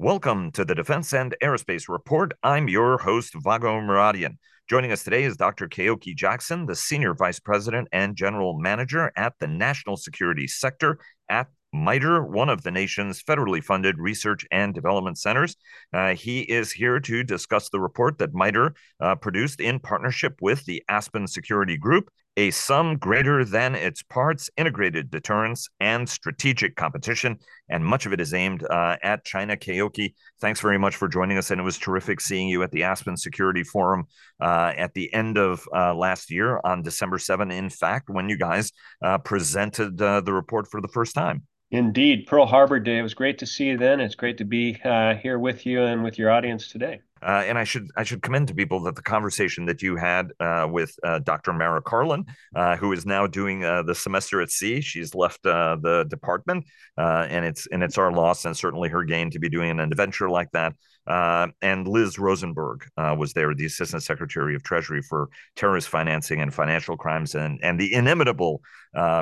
Welcome to the Defense and Aerospace Report. I'm your host, Vago Muradian. Joining us today is Dr. Keoki Jackson, the Senior Vice President and General Manager at the National Security Sector at MITRE, one of the nation's federally funded research and development centers. Uh, he is here to discuss the report that MITRE uh, produced in partnership with the Aspen Security Group a sum greater than its parts, integrated deterrence and strategic competition. And much of it is aimed uh, at China. Keoki, thanks very much for joining us. And it was terrific seeing you at the Aspen Security Forum uh, at the end of uh, last year on December 7, in fact, when you guys uh, presented uh, the report for the first time. Indeed. Pearl Harbor Day. It was great to see you then. It's great to be uh, here with you and with your audience today. Uh, and I should I should commend to people that the conversation that you had uh, with uh, Dr. Mara Karlin, uh, who is now doing uh, the semester at sea. She's left uh, the department, and it's and it's our loss and certainly her gain to be doing an adventure like that. And Liz Rosenberg was there, the Assistant Secretary of Treasury for Terrorist Financing and Financial Crimes, and and the inimitable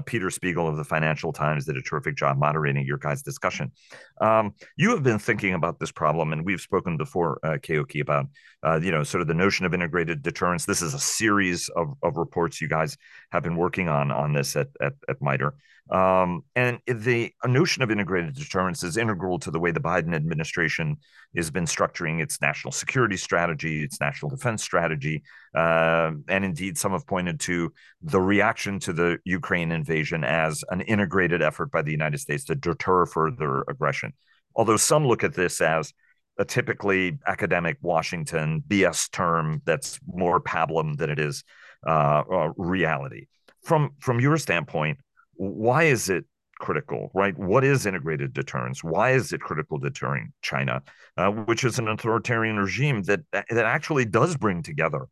Peter Spiegel of the Financial Times did a terrific job moderating your guys' discussion. Um, you have been thinking about this problem, and we've spoken before, uh, Keoki, about uh, you know sort of the notion of integrated deterrence. This is a series of, of reports you guys have been working on on this at at, at MITRE. Um, and the notion of integrated deterrence is integral to the way the Biden administration has been structuring its national security strategy, its national defense strategy, uh, and indeed, some have pointed to the reaction to the Ukraine invasion as an integrated effort by the United States to deter further aggression. Although some look at this as a typically academic Washington BS term that's more pablum than it is uh, uh, reality. From from your standpoint, why is it critical, right? What is integrated deterrence? Why is it critical deterring China, uh, which is an authoritarian regime that that actually does bring together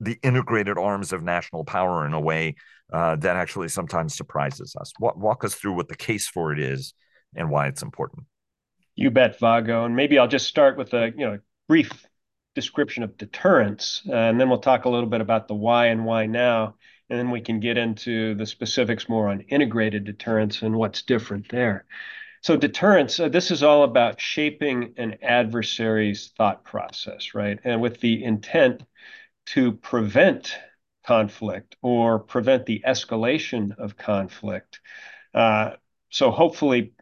the integrated arms of national power in a way uh, that actually sometimes surprises us. Walk, walk us through what the case for it is and why it's important. You bet, Vago. And maybe I'll just start with a you know brief description of deterrence, uh, and then we'll talk a little bit about the why and why now, and then we can get into the specifics more on integrated deterrence and what's different there. So deterrence, uh, this is all about shaping an adversary's thought process, right? And with the intent to prevent conflict or prevent the escalation of conflict. Uh, so hopefully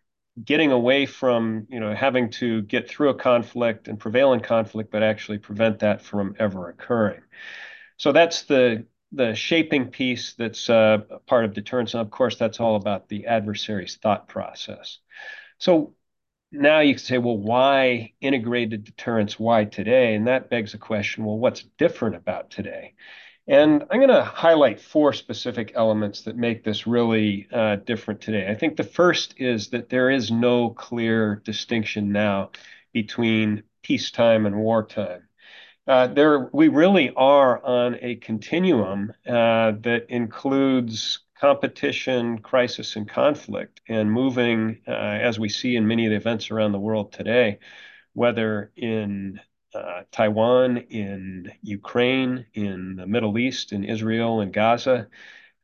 getting away from you know having to get through a conflict and prevail in conflict but actually prevent that from ever occurring so that's the the shaping piece that's uh, part of deterrence and of course that's all about the adversary's thought process so now you can say, well, why integrated deterrence? Why today? And that begs the question, well, what's different about today? And I'm going to highlight four specific elements that make this really uh, different today. I think the first is that there is no clear distinction now between peacetime and wartime. Uh, there, we really are on a continuum uh, that includes competition, crisis, and conflict, and moving, uh, as we see in many of the events around the world today, whether in uh, Taiwan, in Ukraine, in the Middle East, in Israel, and Gaza,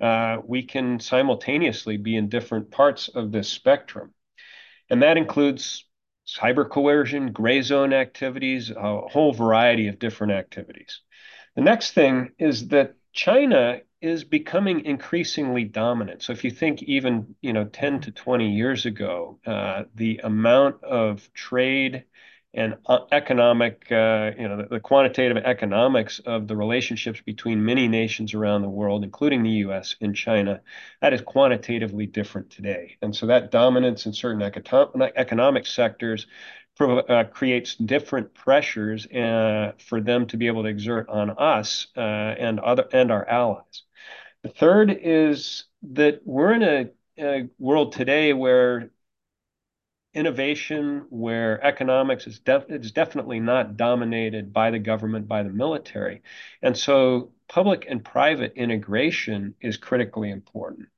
uh, we can simultaneously be in different parts of this spectrum. And that includes cyber coercion, gray zone activities, a whole variety of different activities. The next thing is that China is becoming increasingly dominant. So if you think even you know 10 to 20 years ago, uh, the amount of trade and uh, economic, uh, you know, the, the, quantitative economics of the relationships between many nations around the world, including the U.S. and China, that is quantitatively different today. And so that dominance in certain economic sectors uh, creates different pressures uh, for them to be able to exert on us uh, and other and our allies. The third is that we're in a, a world today where innovation, where economics is, def- definitely not dominated by the government, by the military. And so public and private integration is critically important.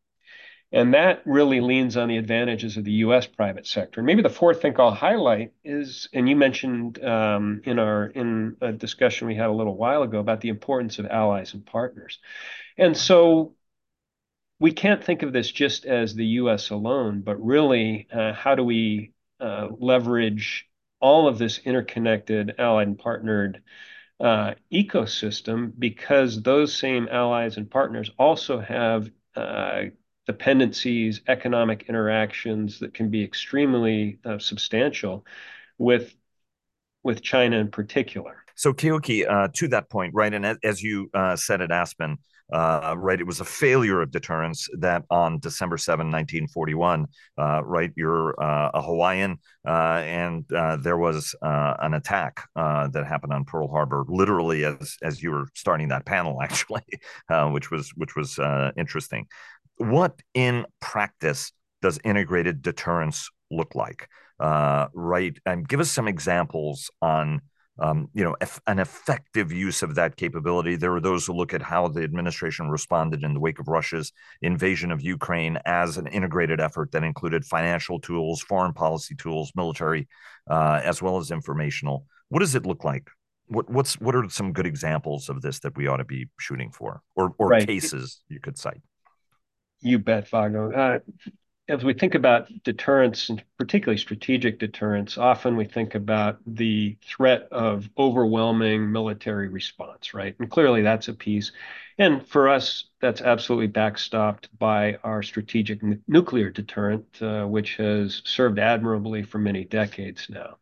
And that really leans on the advantages of the U.S. private sector. Maybe the fourth thing I'll highlight is, and you mentioned um, in our in a discussion we had a little while ago about the importance of allies and partners. And so we can't think of this just as the U.S. alone, but really, uh, how do we uh, leverage all of this interconnected, allied, and partnered uh, ecosystem because those same allies and partners also have uh, dependencies, economic interactions that can be extremely uh, substantial with with China in particular. So, Keoki, uh, to that point, right, and as, you said at Aspen, uh, right, it was a failure of deterrence that on December 7, 1941, uh, right, you're uh, a Hawaiian, uh, and there was an attack that happened on Pearl Harbor, literally as as you were starting that panel, actually, which was which was interesting. What in practice does integrated deterrence look like? right, and give us some examples on um, you know, an effective use of that capability. There are those who look at how the administration responded in the wake of Russia's invasion of Ukraine as an integrated effort that included financial tools, foreign policy tools, military, uh, as well as informational. What does it look like? What what's what are some good examples of this that we ought to be shooting for, or or right. cases you could cite? You bet, Vago. Uh, as we think about deterrence, and particularly strategic deterrence, often we think about the threat of overwhelming military response, right? And clearly that's a piece. And for us, that's absolutely backstopped by our strategic nuclear deterrent, uh, which has served admirably for many decades now.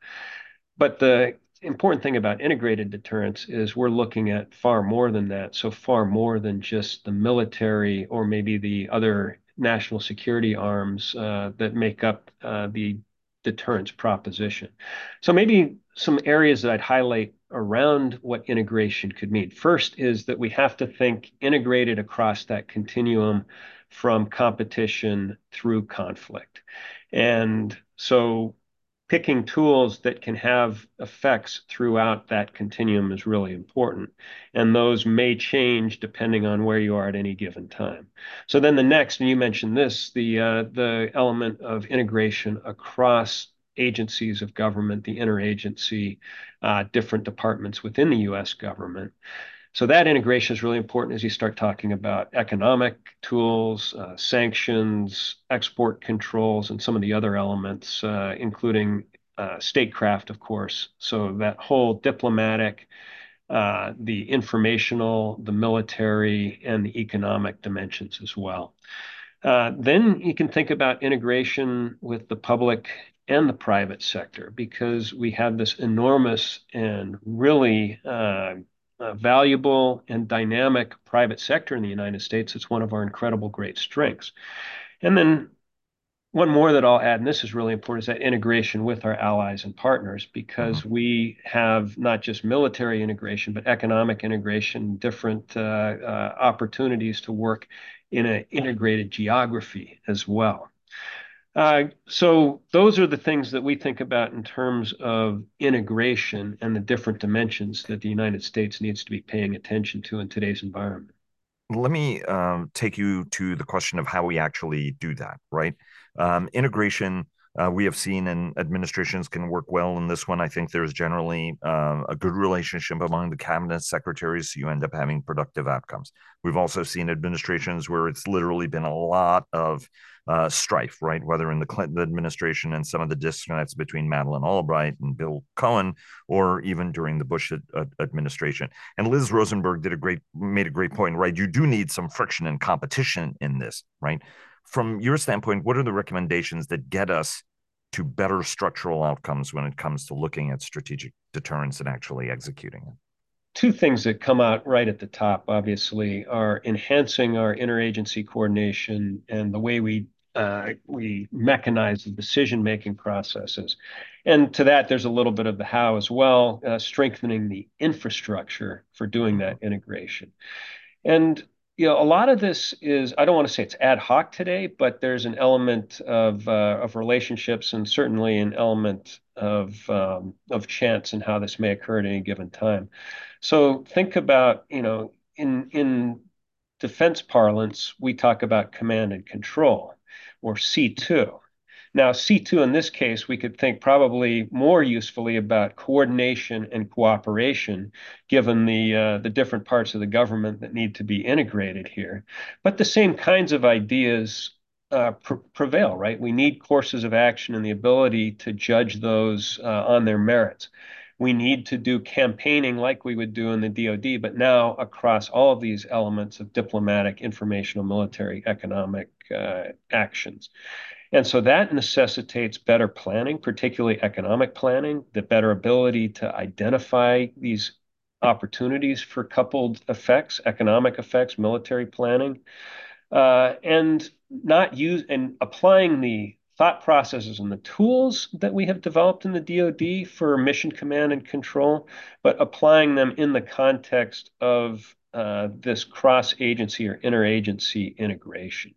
But the important thing about integrated deterrence is we're looking at far more than that. So far more than just the military or maybe the other national security arms uh, that make up uh, the deterrence proposition. So maybe some areas that I'd highlight around what integration could mean. First is that we have to think integrated across that continuum from competition through conflict. And so picking tools that can have effects throughout that continuum is really important. And those may change depending on where you are at any given time. So then the next, and you mentioned this, the uh, the element of integration across agencies of government, the interagency, uh, different departments within the U.S. government. So that integration is really important as you start talking about economic tools, uh, sanctions, export controls, and some of the other elements, uh, including uh, statecraft, of course. So that whole diplomatic, uh, the informational, the military, and the economic dimensions as well. Uh, then you can think about integration with the public and the private sector because we have this enormous and really uh, valuable and dynamic private sector in the United States. It's one of our incredible great strengths. And then one more that I'll add, and this is really important, is that integration with our allies and partners, because mm-hmm. we have not just military integration, but economic integration, different uh, uh, opportunities to work in an integrated geography as well. Uh, so those are the things that we think about in terms of integration and the different dimensions that the United States needs to be paying attention to in today's environment. Let me um, take you to the question of how we actually do that, right? Um, integration uh, we have seen and administrations can work well in this one. I think there's generally uh, a good relationship among the cabinet secretaries. So you end up having productive outcomes. We've also seen administrations where it's literally been a lot of uh, strife, right? Whether in the Clinton administration and some of the disconnects between Madeleine Albright and Bill Cohen, or even during the Bush ad- administration. And Liz Rosenberg did a great, made a great point, right? You do need some friction and competition in this, right? From your standpoint, what are the recommendations that get us to better structural outcomes when it comes to looking at strategic deterrence and actually executing it? two things that come out right at the top, obviously, are enhancing our interagency coordination and the way we uh, we mechanize the decision-making processes. And to that, there's a little bit of the how as well, uh, strengthening the infrastructure for doing that integration. And you know, a lot of this is I don't want to say it's ad hoc today, but there's an element of uh, of relationships and certainly an element of um, of chance and how this may occur at any given time. So think about, you know, in in defense parlance, we talk about command and control or C2. Now, C2 in this case, we could think probably more usefully about coordination and cooperation, given the uh, the different parts of the government that need to be integrated here. But the same kinds of ideas uh, pr prevail, right? We need courses of action and the ability to judge those uh, on their merits. We need to do campaigning like we would do in the DoD, but now across all of these elements of diplomatic, informational, military, economic uh, actions. And so that necessitates better planning, particularly economic planning, the better ability to identify these opportunities for coupled effects, economic effects, military planning, uh, and not use and applying the thought processes and the tools that we have developed in the DoD for mission command and control, but applying them in the context of uh, this cross agency or interagency integration.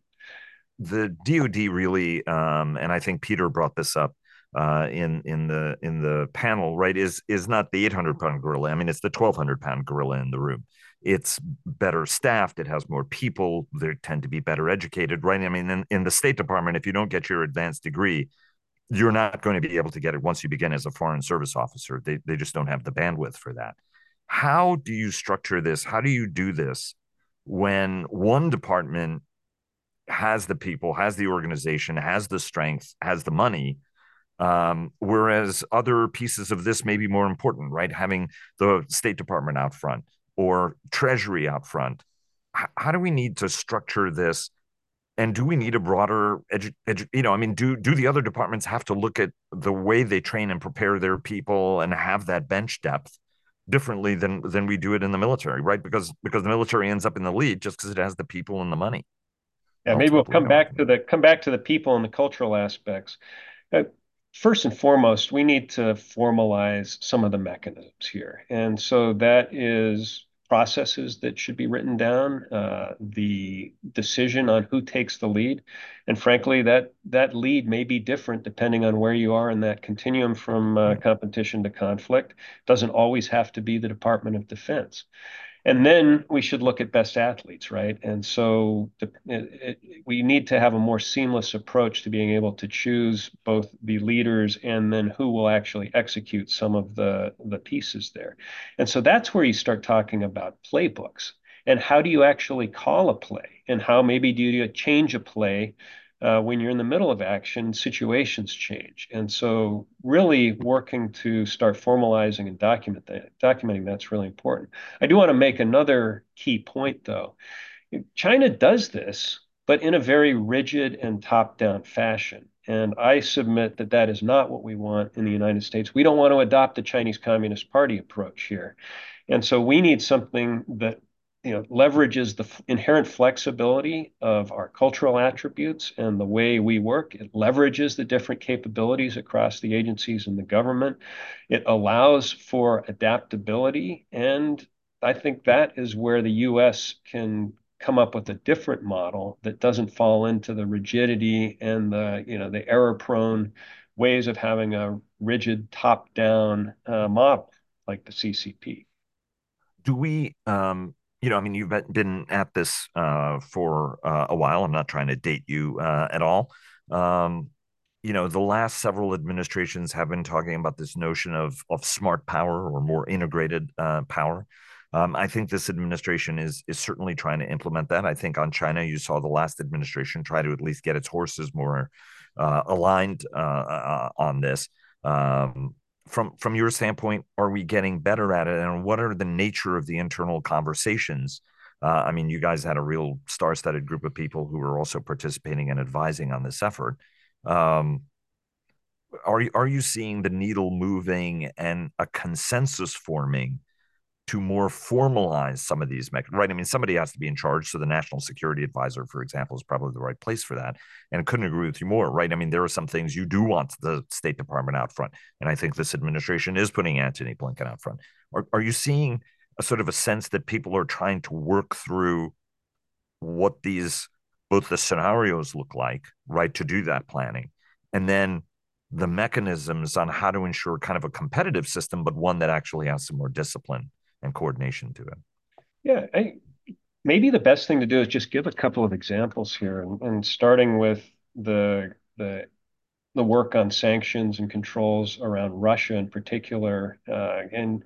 The DoD really, um, and I think Peter brought this up uh, in in the in the panel, right? Is is not the 800 pound gorilla. I mean, it's the 1200 pound gorilla in the room it's better staffed it has more people they tend to be better educated right i mean in, in the state department if you don't get your advanced degree you're not going to be able to get it once you begin as a foreign service officer they, they just don't have the bandwidth for that how do you structure this how do you do this when one department has the people has the organization has the strength has the money um, whereas other pieces of this may be more important right? Having the state department out front or treasury out front. H- how do we need to structure this? And do we need a broader edu-, edu- you know i mean do do the other departments have to look at the way they train and prepare their people and have that bench depth differently than than we do it in the military right? Because because the military ends up in the lead just because it has the people and the money yeah maybe we'll come back to the come back to the people and the cultural aspects uh, first and foremost, we need to formalize some of the mechanisms here. And so that is processes that should be written down, uh, the decision on who takes the lead. And frankly, that that lead may be different depending on where you are in that continuum from uh, competition to conflict. Doesn't always have to be the Department of Defense. And then we should look at best athletes, right? And so the, it, it, we need to have a more seamless approach to being able to choose both the leaders and then who will actually execute some of the, the pieces there. And so that's where you start talking about playbooks and how do you actually call a play and how maybe do you change a play Uh, when you're in the middle of action, situations change. And so really working to start formalizing and document that, documenting that's really important. I do want to make another key point though. China does this, but in a very rigid and top-down fashion. And I submit that that is not what we want in the United States. We don't want to adopt the Chinese Communist Party approach here. And so we need something that leverages the inherent flexibility of our cultural attributes and the way we work. It leverages the different capabilities across the agencies and the government. It allows for adaptability. And I think that is where the US can come up with a different model that doesn't fall into the rigidity and the, you know, the error prone ways of having a rigid top down uh, model like the CCP. Do we, um, you know, I mean, you've been at this uh, for uh, a while. I'm not trying to date you uh, at all. Um, you know, the last several administrations have been talking about this notion of of smart power or more integrated uh, power. Um, I think this administration is is certainly trying to implement that. I think on China, you saw the last administration try to at least get its horses more uh, aligned uh, on this. Um, from from your standpoint, are we getting better at it, and what are the nature of the internal conversations? Uh, I mean, you guys had a real star-studded group of people who were also participating and advising on this effort. Um, are are you seeing the needle moving and a consensus forming to more formalize some of these mechanisms, right? I mean, somebody has to be in charge. So the national security advisor, for example, is probably the right place for that. And couldn't agree with you more, right? I mean, there are some things you do want the State Department out front. And I think this administration is putting Antony Blinken out front. Are, are you seeing a sort of a sense that people are trying to work through what these, both the scenarios look like, right, to do that planning? And then the mechanisms on how to ensure kind of a competitive system, but one that actually has some more discipline and coordination to it. Yeah, I, maybe the best thing to do is just give a couple of examples here, and, and starting with the the the work on sanctions and controls around Russia in particular, uh, and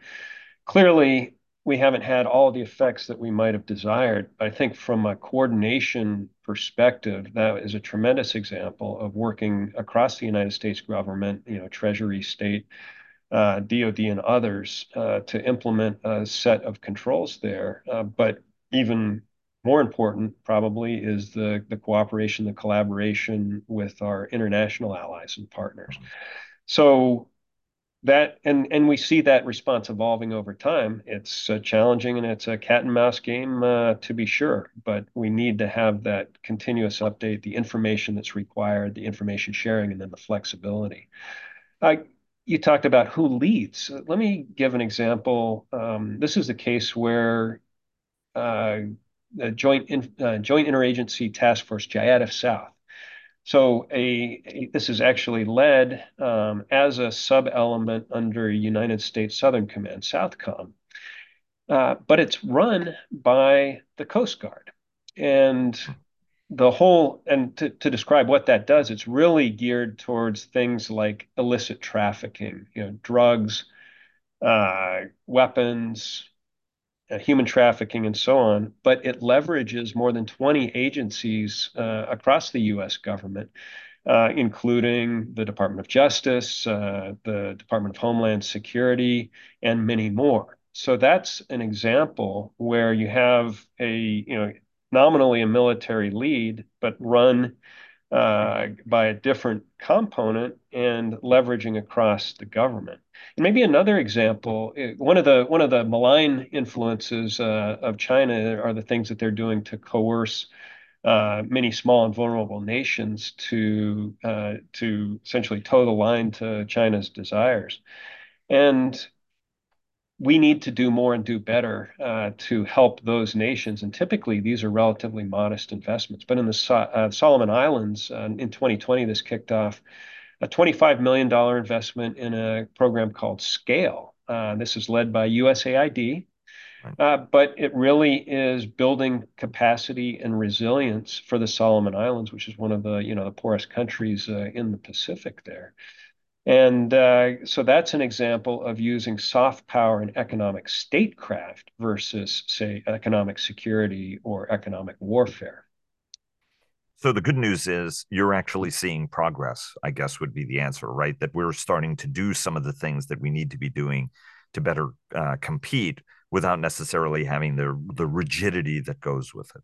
clearly we haven't had all the effects that we might have desired. I think from a coordination perspective, that is a tremendous example of working across the United States government, you know, Treasury, state, uh, DoD, and others uh, to implement a set of controls there. Uh, but even more important, probably, is the the cooperation, the collaboration with our international allies and partners. So that and and we see that response evolving over time. It's uh, challenging and it's a cat and mouse game uh, to be sure, but we need to have that continuous update, the information that's required, the information sharing, and then the flexibility. Uh, you talked about who leads. Let me give an example. Um, this is a case where uh, the Joint in, uh, Joint Interagency Task Force, JIATF South, so a, a, this is actually led um, as a sub-element under United States Southern Command, SOUTHCOM, uh, but it's run by the Coast Guard. And the whole, and to, to describe what that does, it's really geared towards things like illicit trafficking, you know, drugs, uh, weapons, uh, human trafficking, and so on, but it leverages more than 20 agencies uh, across the U.S. government, uh, including the Department of Justice, uh, the Department of Homeland Security, and many more. So that's an example where you have a, you know, nominally a military lead, but run uh, by a different component and leveraging across the government. And maybe another example, eh, one of the one of the malign influences uh, of China are the things that they're doing to coerce uh, many small and vulnerable nations to uh, to essentially toe the line to China's desires. And we need to do more and do better uh, to help those nations. And typically, these are relatively modest investments. But in the so- uh, Solomon Islands uh, in 2020, this kicked off a $25 million investment in a program called Scale. Uh, this is led by USAID. Uh, but it really is building capacity and resilience for the Solomon Islands, which is one of the you know the poorest countries uh, in the Pacific there. And uh, so that's an example of using soft power and economic statecraft versus, say, economic security or economic warfare. So the good news is you're actually seeing progress, I guess would be the answer, right? That we're starting to do some of the things that we need to be doing to better uh, compete without necessarily having the the rigidity that goes with it.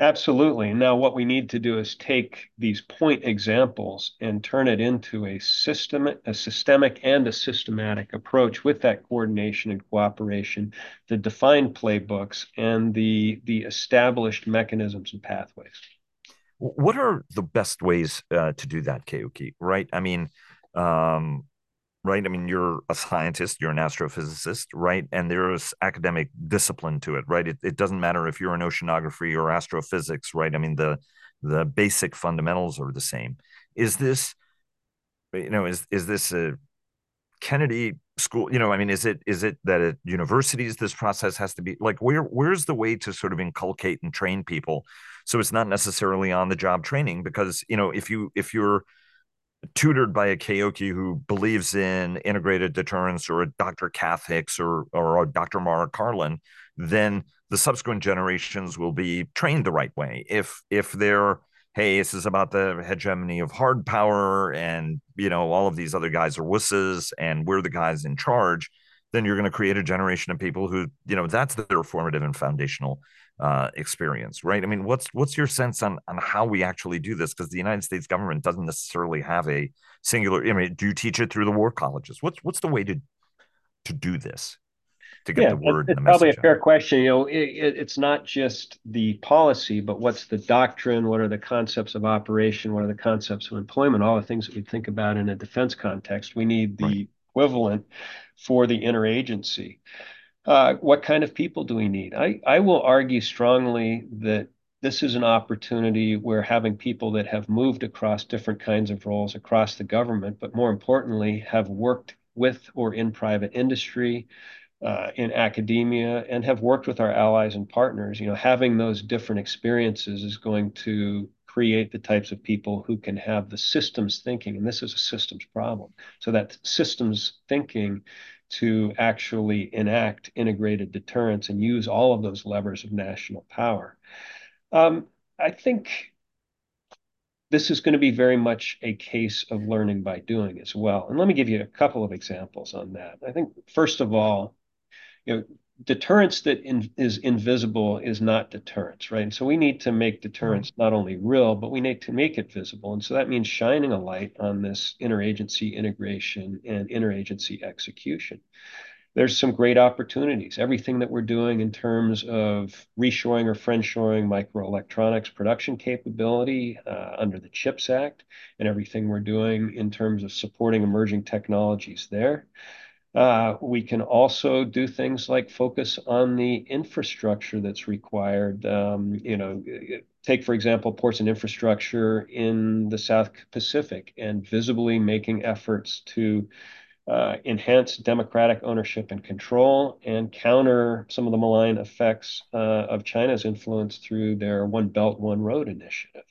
Absolutely. Now, what we need to do is take these point examples and turn it into a system, a systemic and a systematic approach with that coordination and cooperation, the defined playbooks, and the the established mechanisms and pathways. What are the best ways uh, to do that, Keoki? Right? I mean, um, right? I mean, you're a scientist, you're an astrophysicist, right? And there's academic discipline to it, right? It, it doesn't matter if you're an oceanography or astrophysics, right? I mean, the the basic fundamentals are the same. Is this, you know, is is this a Kennedy school? You know, I mean, is it is it that at universities this process has to be like where where's the way to sort of inculcate and train people so it's not necessarily on the job training because you know if you if you're tutored by a Keoki who believes in integrated deterrence or a Dr. Kath Hicks or, or a Dr. Mara Karlin, then the subsequent generations will be trained the right way. If if they're hey, this is about the hegemony of hard power and you know all of these other guys are wusses and we're the guys in charge, then you're going to create a generation of people who you know that's their formative and foundational uh, experience, right? I mean, what's what's your sense on on how we actually do this? Because the United States government doesn't necessarily have a singular. I mean, do you teach it through the war colleges? What's what's the way to to do this? To get yeah, the word, it's probably a fair out? question. You know, it, it, it's not just the policy, but what's the doctrine? What are the concepts of operation? What are the concepts of employment? All the things that we think about in a defense context. We need the right. equivalent for the interagency. Uh, what kind of people do we need? I, I will argue strongly that this is an opportunity where having people that have moved across different kinds of roles across the government, but more importantly, have worked with or in private industry, uh, in academia, and have worked with our allies and partners. You know, having those different experiences is going to create the types of people who can have the systems thinking, and this is a systems problem. So that systems thinking to actually enact integrated deterrence and use all of those levers of national power. Um, I think this is going to be very much a case of learning by doing as well. And let me give you a couple of examples on that. I think, first of all, you know, deterrence that in, is invisible is not deterrence, right? And so we need to make deterrence not only real, but we need to make it visible. And so that means shining a light on this interagency integration and interagency execution there's some great opportunities. Everything that we're doing in terms of reshoring or friendshoring microelectronics production capability uh, under the CHIPS Act, and everything we're doing in terms of supporting emerging technologies there. Uh, we can also do things like focus on the infrastructure that's required. Um, you know, take, for example, ports and infrastructure in the South Pacific and visibly making efforts to uh, enhance democratic ownership and control and counter some of the malign effects uh, of China's influence through their One Belt, One Road initiative.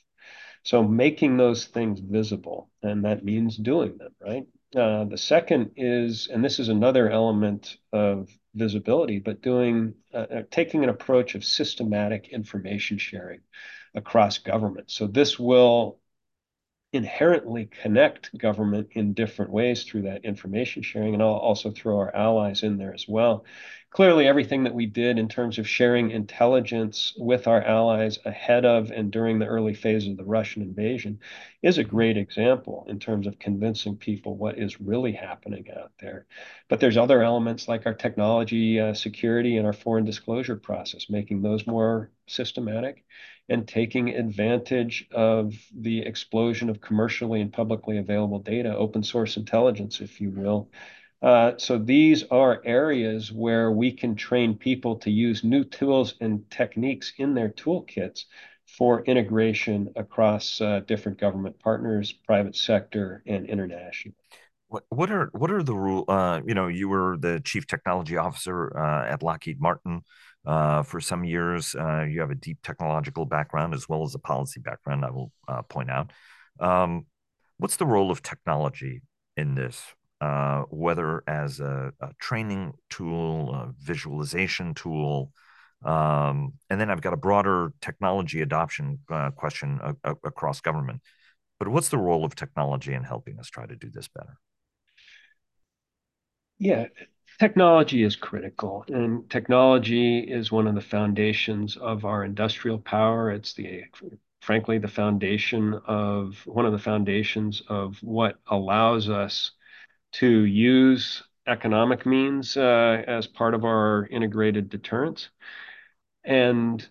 So making those things visible, and that means doing them, right? Uh, the second is, and this is another element of visibility, but doing, uh, uh taking an approach of systematic information sharing across government. So this will inherently connect government in different ways through that information sharing, and I'll also throw our allies in there as well. Clearly, everything that we did in terms of sharing intelligence with our allies ahead of and during the early phase of the Russian invasion is a great example in terms of convincing people what is really happening out there. But there's other elements like our technology uh, security and our foreign disclosure process, making those more systematic and taking advantage of the explosion of commercially and publicly available data, open source intelligence, if you will. Uh, so these are areas where we can train people to use new tools and techniques in their toolkits for integration across uh, different government partners, private sector, and international. What, what are what are the rule? Uh, you know, you were the chief technology officer uh, at Lockheed Martin uh, for some years. You have a deep technological background as well as a policy background, I will point out. Um, what's the role of technology in this, uh, whether as a, a, training tool, a visualization tool? Um, and then I've got a broader technology adoption uh, question across government. But what's the role of technology in helping us try to do this better? Yeah, Technology is critical, and technology is one of the foundations of our industrial power. It's the frankly the foundation of one of the foundations of what allows us to use economic means uh, as part of our integrated deterrence. And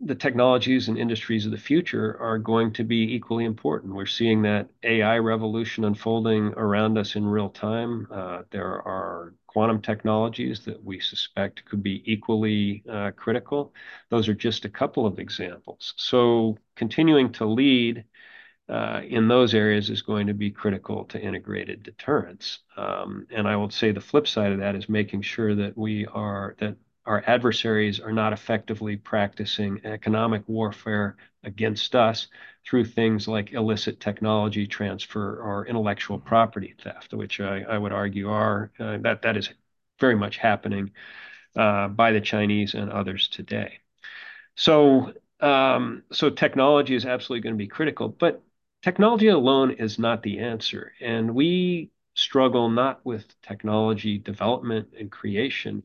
the technologies and industries of the future are going to be equally important. We're seeing that AI revolution unfolding around us in real time. Uh, there are quantum technologies that we suspect could be equally uh, critical. Those are just a couple of examples. So continuing to lead in those areas is going to be critical to integrated deterrence. Um, and I will say the flip side of that is making sure that we are that our adversaries are not effectively practicing economic warfare against us through things like illicit technology transfer or intellectual property theft, which I, would argue are uh, that that is very much happening uh, by the Chinese and others today. So um, so technology is absolutely going to be critical, but technology alone is not the answer, and we struggle not with technology development and creation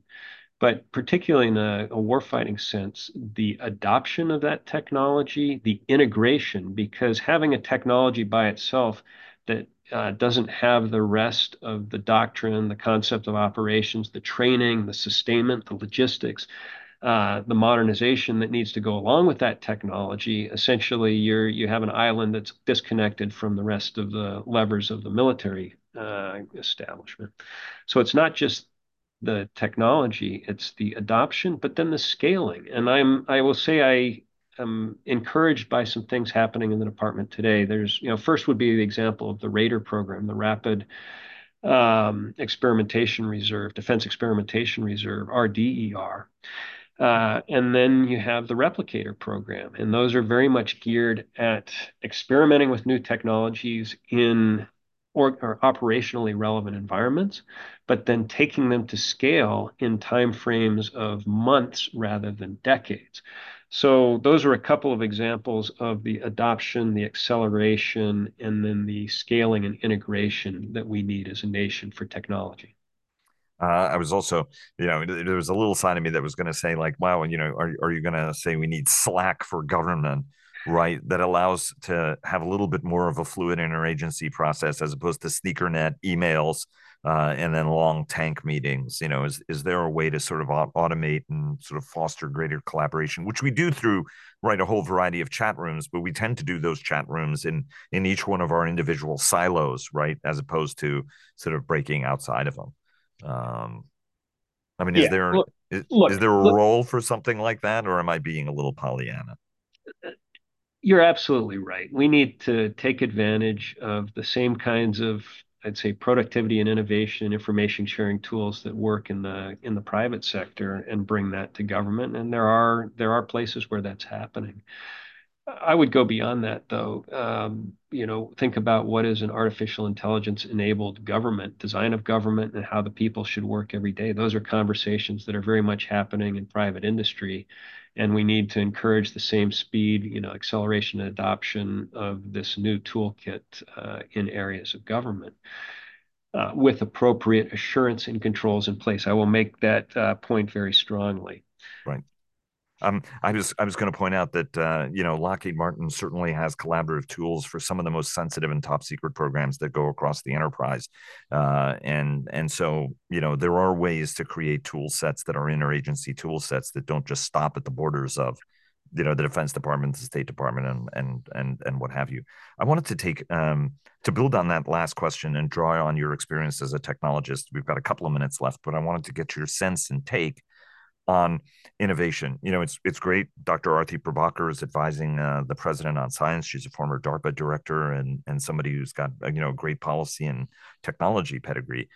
but particularly in a, a warfighting sense, the adoption of that technology, the integration, because having a technology by itself that uh, doesn't have the rest of the doctrine, the concept of operations, the training, the sustainment, the logistics, uh, the modernization that needs to go along with that technology. Essentially, you're you have an island that's disconnected from the rest of the levers of the military uh, establishment. So it's not just the technology, it's the adoption, but then the scaling. And I'm I will say I am encouraged by some things happening in the department today. There's, you know, first would be the example of the Raider program, the Rapid um, Experimentation Reserve, Defense Experimentation Reserve, RDER. Uh, and then you have the replicator program, and those are very much geared at experimenting with new technologies in or, or operationally relevant environments, but then taking them to scale in timeframes of months rather than decades. So those are a couple of examples of the adoption, the acceleration, and then the scaling and integration that we need as a nation for technology. Uh, I was also, you know, there was a little side of me that was going to say, like, wow, you know, are, are you going to say we need Slack for government, right? That allows to have a little bit more of a fluid interagency process as opposed to sneakernet emails uh, and then long tank meetings. You know, is is there a way to sort of automate and sort of foster greater collaboration, which we do through right a whole variety of chat rooms, but we tend to do those chat rooms in in each one of our individual silos, right, as opposed to sort of breaking outside of them. Um, I mean, yeah. is there look, is, look, is there a look, role for something like that, or am I being a little Pollyanna? You're absolutely right. We need to take advantage of the same kinds of, I'd say, productivity and innovation, and information sharing tools that work in the in the private sector, and bring that to government. And there are there are places where that's happening. I would go beyond that, though. Um, you know, think about what is an artificial intelligence enabled government, design of government, and how the people should work every day. Those are conversations that are very much happening in private industry. And we need to encourage the same speed, you know, acceleration and adoption of this new toolkit uh, in areas of government. Uh, with appropriate assurance and controls in place. I will make that uh, point very strongly. Right. Um, I was I was going to point out that uh, you know Lockheed Martin certainly has collaborative tools for some of the most sensitive and top secret programs that go across the enterprise, uh, and and so you know there are ways to create tool sets that are interagency tool sets that don't just stop at the borders of you know the Defense Department, the State Department, and and and and what have you. I wanted to take um, to build on that last question and draw on your experience as a technologist. We've got a couple of minutes left, but I wanted to get your sense and take on innovation. You know, it's it's great. Dr. Arati Prabhakar is advising uh, the president on science. She's a former DARPA director and and somebody who's got uh, you know great policy and technology pedigree.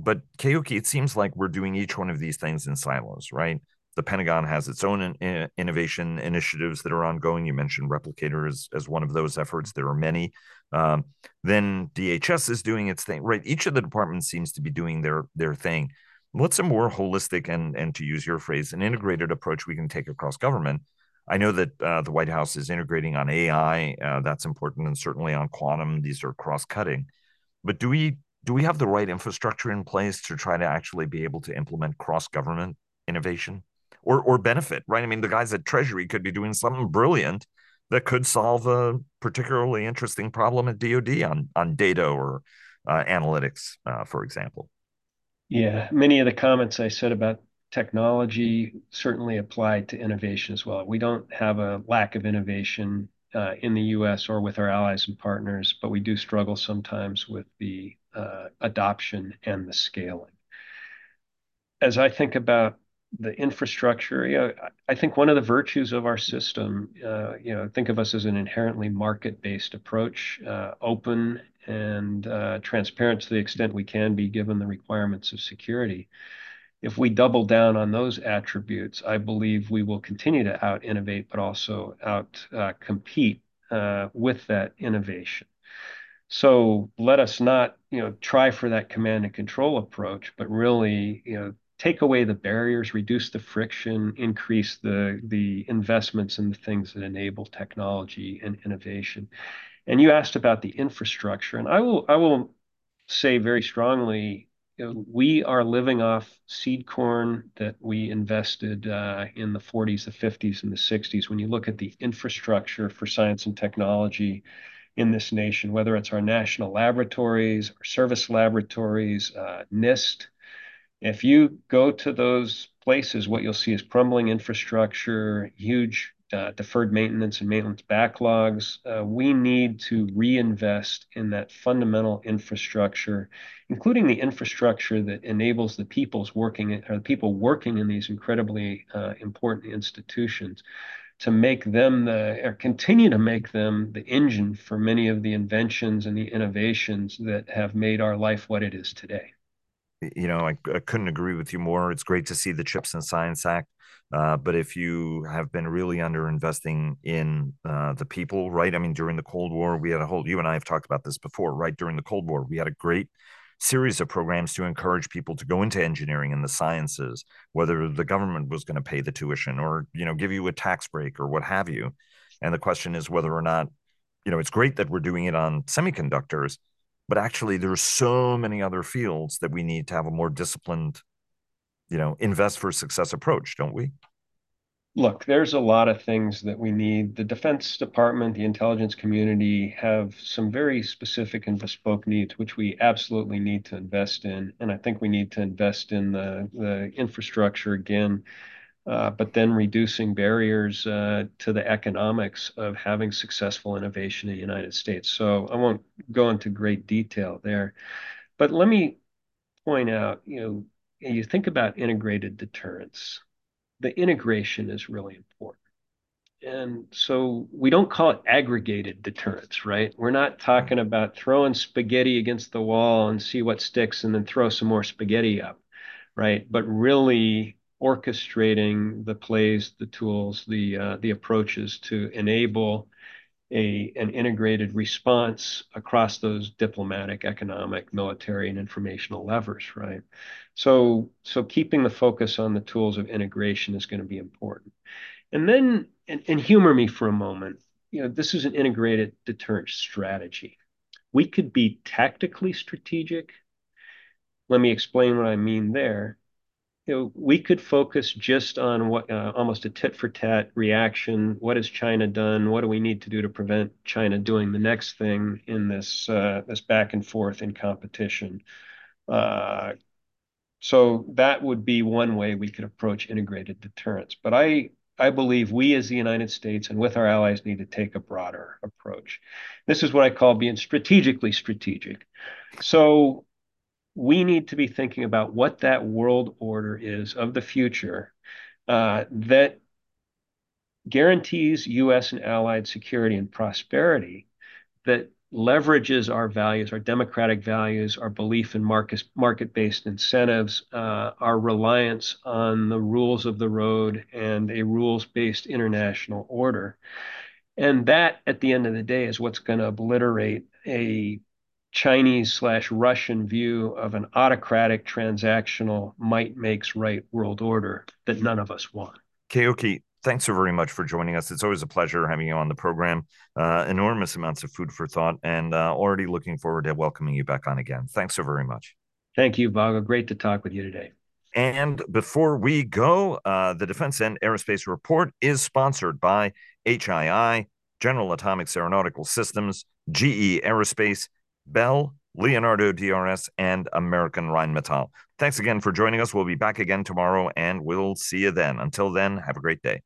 But Keoki, it seems like we're doing each one of these things in silos, right? The Pentagon has its own in, innovation initiatives that are ongoing. You mentioned Replicator as, as one of those efforts. There are many. Um, then DHS is doing its thing, right? Each of the departments seems to be doing their their thing what's a more holistic and and to use your phrase an integrated approach we can take across government? I know that uh, the white house is integrating on ai uh, that's important and certainly on quantum these are cross-cutting. But do we do we have the right infrastructure in place to try to actually be able to implement cross-government innovation or or benefit right? I mean the guys at treasury could be doing something brilliant that could solve a particularly interesting problem at dod on on data or uh, analytics uh, for example yeah, many of the comments I said about technology certainly apply to innovation as well. We don't have a lack of innovation uh, in the US or with our allies and partners, but we do struggle sometimes with the uh, adoption and the scaling. As I think about the infrastructure, you know, I think one of the virtues of our system, uh, you know, think of us as an inherently market-based approach, uh, open and uh, transparent to the extent we can be given the requirements of security. If we double down on those attributes, I believe we will continue to out innovate, but also out uh, compete uh, with that innovation. So let us not, you know, try for that command and control approach, but really, you know, take away the barriers, reduce the friction, increase the the investments in the things that enable technology and innovation. And you asked about the infrastructure, and I will I will say very strongly, you know, we are living off seed corn that we invested uh, in the 40s, the 50s, and the 60s. When you look at the infrastructure for science and technology in this nation, whether it's our national laboratories, our service laboratories, uh, NIST, if you go to those places, what you'll see is crumbling infrastructure, huge uh, deferred maintenance and maintenance backlogs. Uh, we need to reinvest in that fundamental infrastructure, including the infrastructure that enables the people's working or the people working in these incredibly uh, important institutions to make them the or continue to make them the engine for many of the inventions and the innovations that have made our life what it is today you know, I, I, couldn't agree with you more. It's great to see the Chips and Science Act. Uh, but if you have been really under investing in uh, the people, right? I mean, during the Cold War, we had a whole, you and I have talked about this before, right? During the Cold War, we had a great series of programs to encourage people to go into engineering and the sciences, whether the government was going to pay the tuition or, you know, give you a tax break or what have you. And the question is whether or not, you know, it's great that we're doing it on semiconductors, but actually there's so many other fields that we need to have a more disciplined you know invest for success approach don't we? Look there's a lot of things that we need. The defense department the intelligence community have some very specific and bespoke needs which we absolutely need to invest in and i think we need to invest in the, the infrastructure again uh, but then reducing barriers uh, to the economics of having successful innovation in the United States. So I won't go into great detail there, but let me point out, you know, you think about integrated deterrence, the integration is really important. And so we don't call it aggregated deterrence, right? We're not talking about throwing spaghetti against the wall and see what sticks and then throw some more spaghetti up, right? But really orchestrating the plays, the tools, the uh, the approaches to enable a an integrated response across those diplomatic, economic, military, and informational levers, right? So so keeping the focus on the tools of integration is going to be important. And then and, and humor me for a moment. You know, this is an integrated deterrence strategy. We could be tactically strategic. Let me explain what I mean there you know, we could focus just on what uh, almost a tit for tat reaction. What has China done? What do we need to do to prevent China doing the next thing in this uh, this back and forth in competition? Uh, so that would be one way we could approach integrated deterrence. But I I believe we as the United States and with our allies need to take a broader approach. This is what I call being strategically strategic. So we need to be thinking about what that world order is of the future uh, that guarantees U.S. and allied security and prosperity, that leverages our values, our democratic values, our belief in market, market-based incentives, uh, our reliance on the rules of the road and a rules-based international order. And that, at the end of the day, is what's going to obliterate a Chinese slash Russian view of an autocratic, transactional, might makes right world order that none of us want. Keoki, thanks so very much for joining us. It's always a pleasure having you on the program. Uh, enormous amounts of food for thought, and uh, already looking forward to welcoming you back on again. Thanks so very much. Thank you, Vago. Great to talk with you today. And before we go, uh, the Defense and Aerospace Report is sponsored by HII, General Atomics Aeronautical Systems, GE Aerospace, Bell, Leonardo DRS, and American Rheinmetall. Thanks again for joining us. We'll be back again tomorrow and we'll see you then. Until then, have a great day.